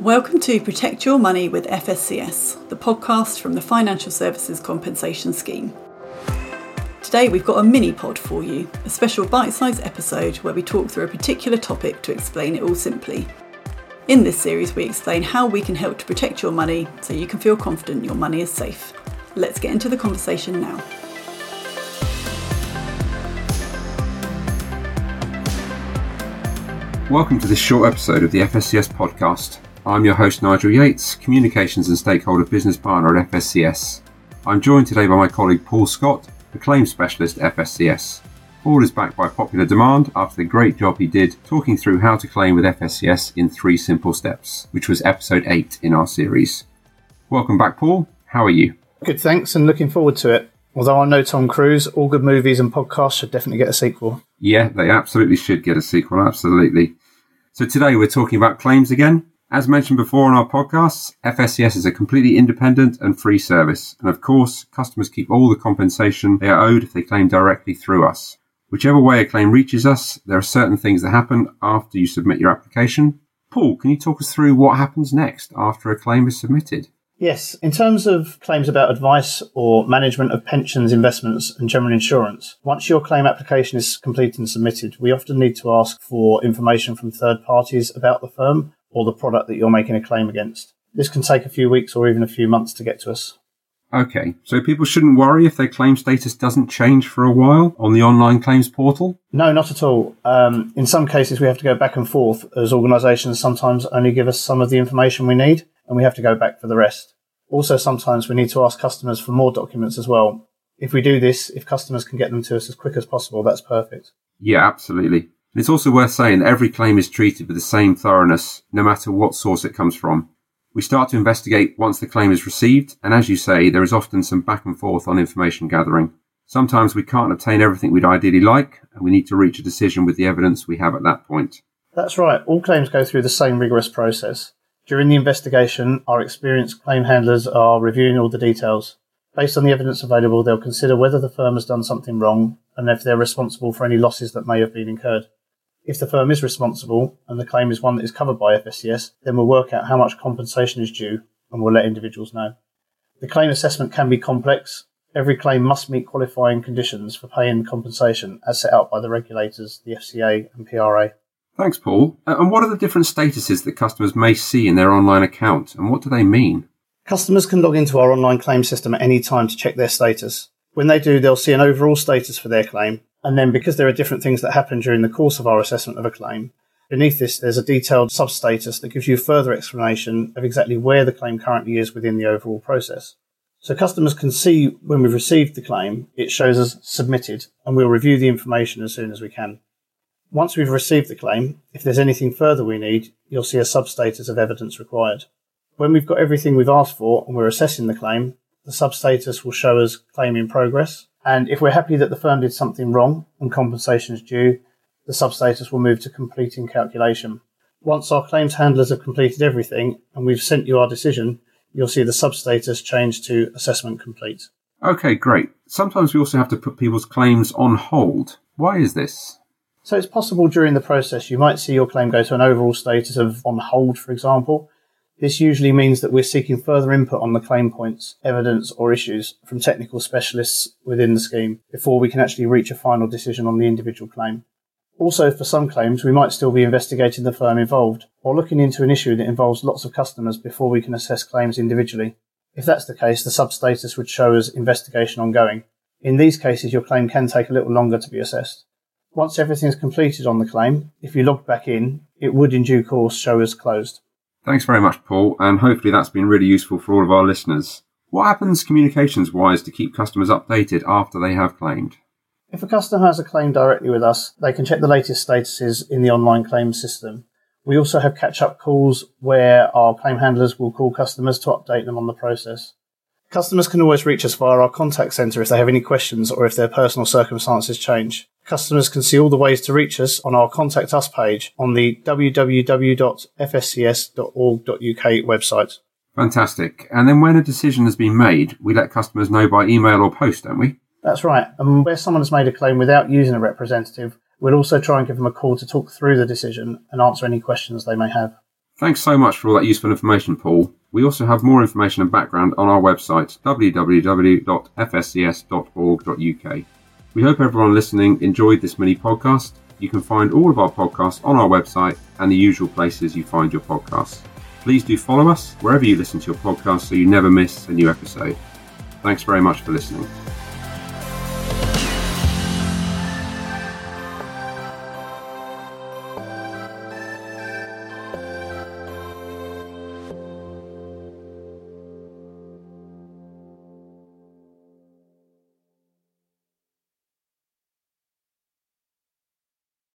Welcome to Protect Your Money with FSCS, the podcast from the Financial Services Compensation Scheme. Today we've got a mini pod for you, a special bite sized episode where we talk through a particular topic to explain it all simply. In this series, we explain how we can help to protect your money so you can feel confident your money is safe. Let's get into the conversation now. Welcome to this short episode of the FSCS podcast. I'm your host, Nigel Yates, Communications and Stakeholder Business Partner at FSCS. I'm joined today by my colleague Paul Scott, a Claims Specialist at FSCS. Paul is backed by popular demand after the great job he did talking through how to claim with FSCS in three simple steps, which was episode 8 in our series. Welcome back, Paul. How are you? Good, thanks, and looking forward to it. Although I'm no Tom Cruise, all good movies and podcasts should definitely get a sequel. Yeah, they absolutely should get a sequel, absolutely. So today we're talking about claims again. As mentioned before on our podcasts, FSCS is a completely independent and free service. And of course, customers keep all the compensation they are owed if they claim directly through us. Whichever way a claim reaches us, there are certain things that happen after you submit your application. Paul, can you talk us through what happens next after a claim is submitted? Yes, in terms of claims about advice or management of pensions, investments, and general insurance, once your claim application is completed and submitted, we often need to ask for information from third parties about the firm or the product that you're making a claim against. This can take a few weeks or even a few months to get to us. Okay, so people shouldn't worry if their claim status doesn't change for a while on the online claims portal? No, not at all. Um, in some cases, we have to go back and forth as organisations sometimes only give us some of the information we need and we have to go back for the rest. Also, sometimes we need to ask customers for more documents as well. If we do this, if customers can get them to us as quick as possible, that's perfect. Yeah, absolutely. And it's also worth saying that every claim is treated with the same thoroughness, no matter what source it comes from. We start to investigate once the claim is received, and as you say, there is often some back and forth on information gathering. Sometimes we can't obtain everything we'd ideally like, and we need to reach a decision with the evidence we have at that point. That's right. All claims go through the same rigorous process. During the investigation, our experienced claim handlers are reviewing all the details. Based on the evidence available, they'll consider whether the firm has done something wrong and if they're responsible for any losses that may have been incurred. If the firm is responsible and the claim is one that is covered by FSCS, then we'll work out how much compensation is due and we'll let individuals know. The claim assessment can be complex. Every claim must meet qualifying conditions for paying compensation as set out by the regulators, the FCA and PRA. Thanks, Paul. Uh, and what are the different statuses that customers may see in their online account, and what do they mean? Customers can log into our online claim system at any time to check their status. When they do, they'll see an overall status for their claim, and then because there are different things that happen during the course of our assessment of a claim, beneath this there's a detailed substatus that gives you further explanation of exactly where the claim currently is within the overall process. So customers can see when we've received the claim, it shows us submitted, and we'll review the information as soon as we can. Once we've received the claim, if there's anything further we need, you'll see a substatus of evidence required. When we've got everything we've asked for and we're assessing the claim, the substatus will show us claim in progress. And if we're happy that the firm did something wrong and compensation is due, the substatus will move to completing calculation. Once our claims handlers have completed everything and we've sent you our decision, you'll see the substatus change to assessment complete. Okay, great. Sometimes we also have to put people's claims on hold. Why is this? So it's possible during the process you might see your claim go to an overall status of on hold, for example. This usually means that we're seeking further input on the claim points, evidence, or issues from technical specialists within the scheme before we can actually reach a final decision on the individual claim. Also, for some claims, we might still be investigating the firm involved or looking into an issue that involves lots of customers before we can assess claims individually. If that's the case, the substatus would show as investigation ongoing. In these cases, your claim can take a little longer to be assessed. Once everything is completed on the claim, if you log back in, it would in due course show as closed. Thanks very much, Paul, and hopefully that's been really useful for all of our listeners. What happens communications wise to keep customers updated after they have claimed? If a customer has a claim directly with us, they can check the latest statuses in the online claims system. We also have catch up calls where our claim handlers will call customers to update them on the process. Customers can always reach us via our contact centre if they have any questions or if their personal circumstances change. Customers can see all the ways to reach us on our Contact Us page on the www.fscs.org.uk website. Fantastic. And then when a decision has been made, we let customers know by email or post, don't we? That's right. And where someone has made a claim without using a representative, we'll also try and give them a call to talk through the decision and answer any questions they may have. Thanks so much for all that useful information, Paul. We also have more information and background on our website, www.fscs.org.uk. We hope everyone listening enjoyed this mini podcast. You can find all of our podcasts on our website and the usual places you find your podcasts. Please do follow us wherever you listen to your podcast so you never miss a new episode. Thanks very much for listening.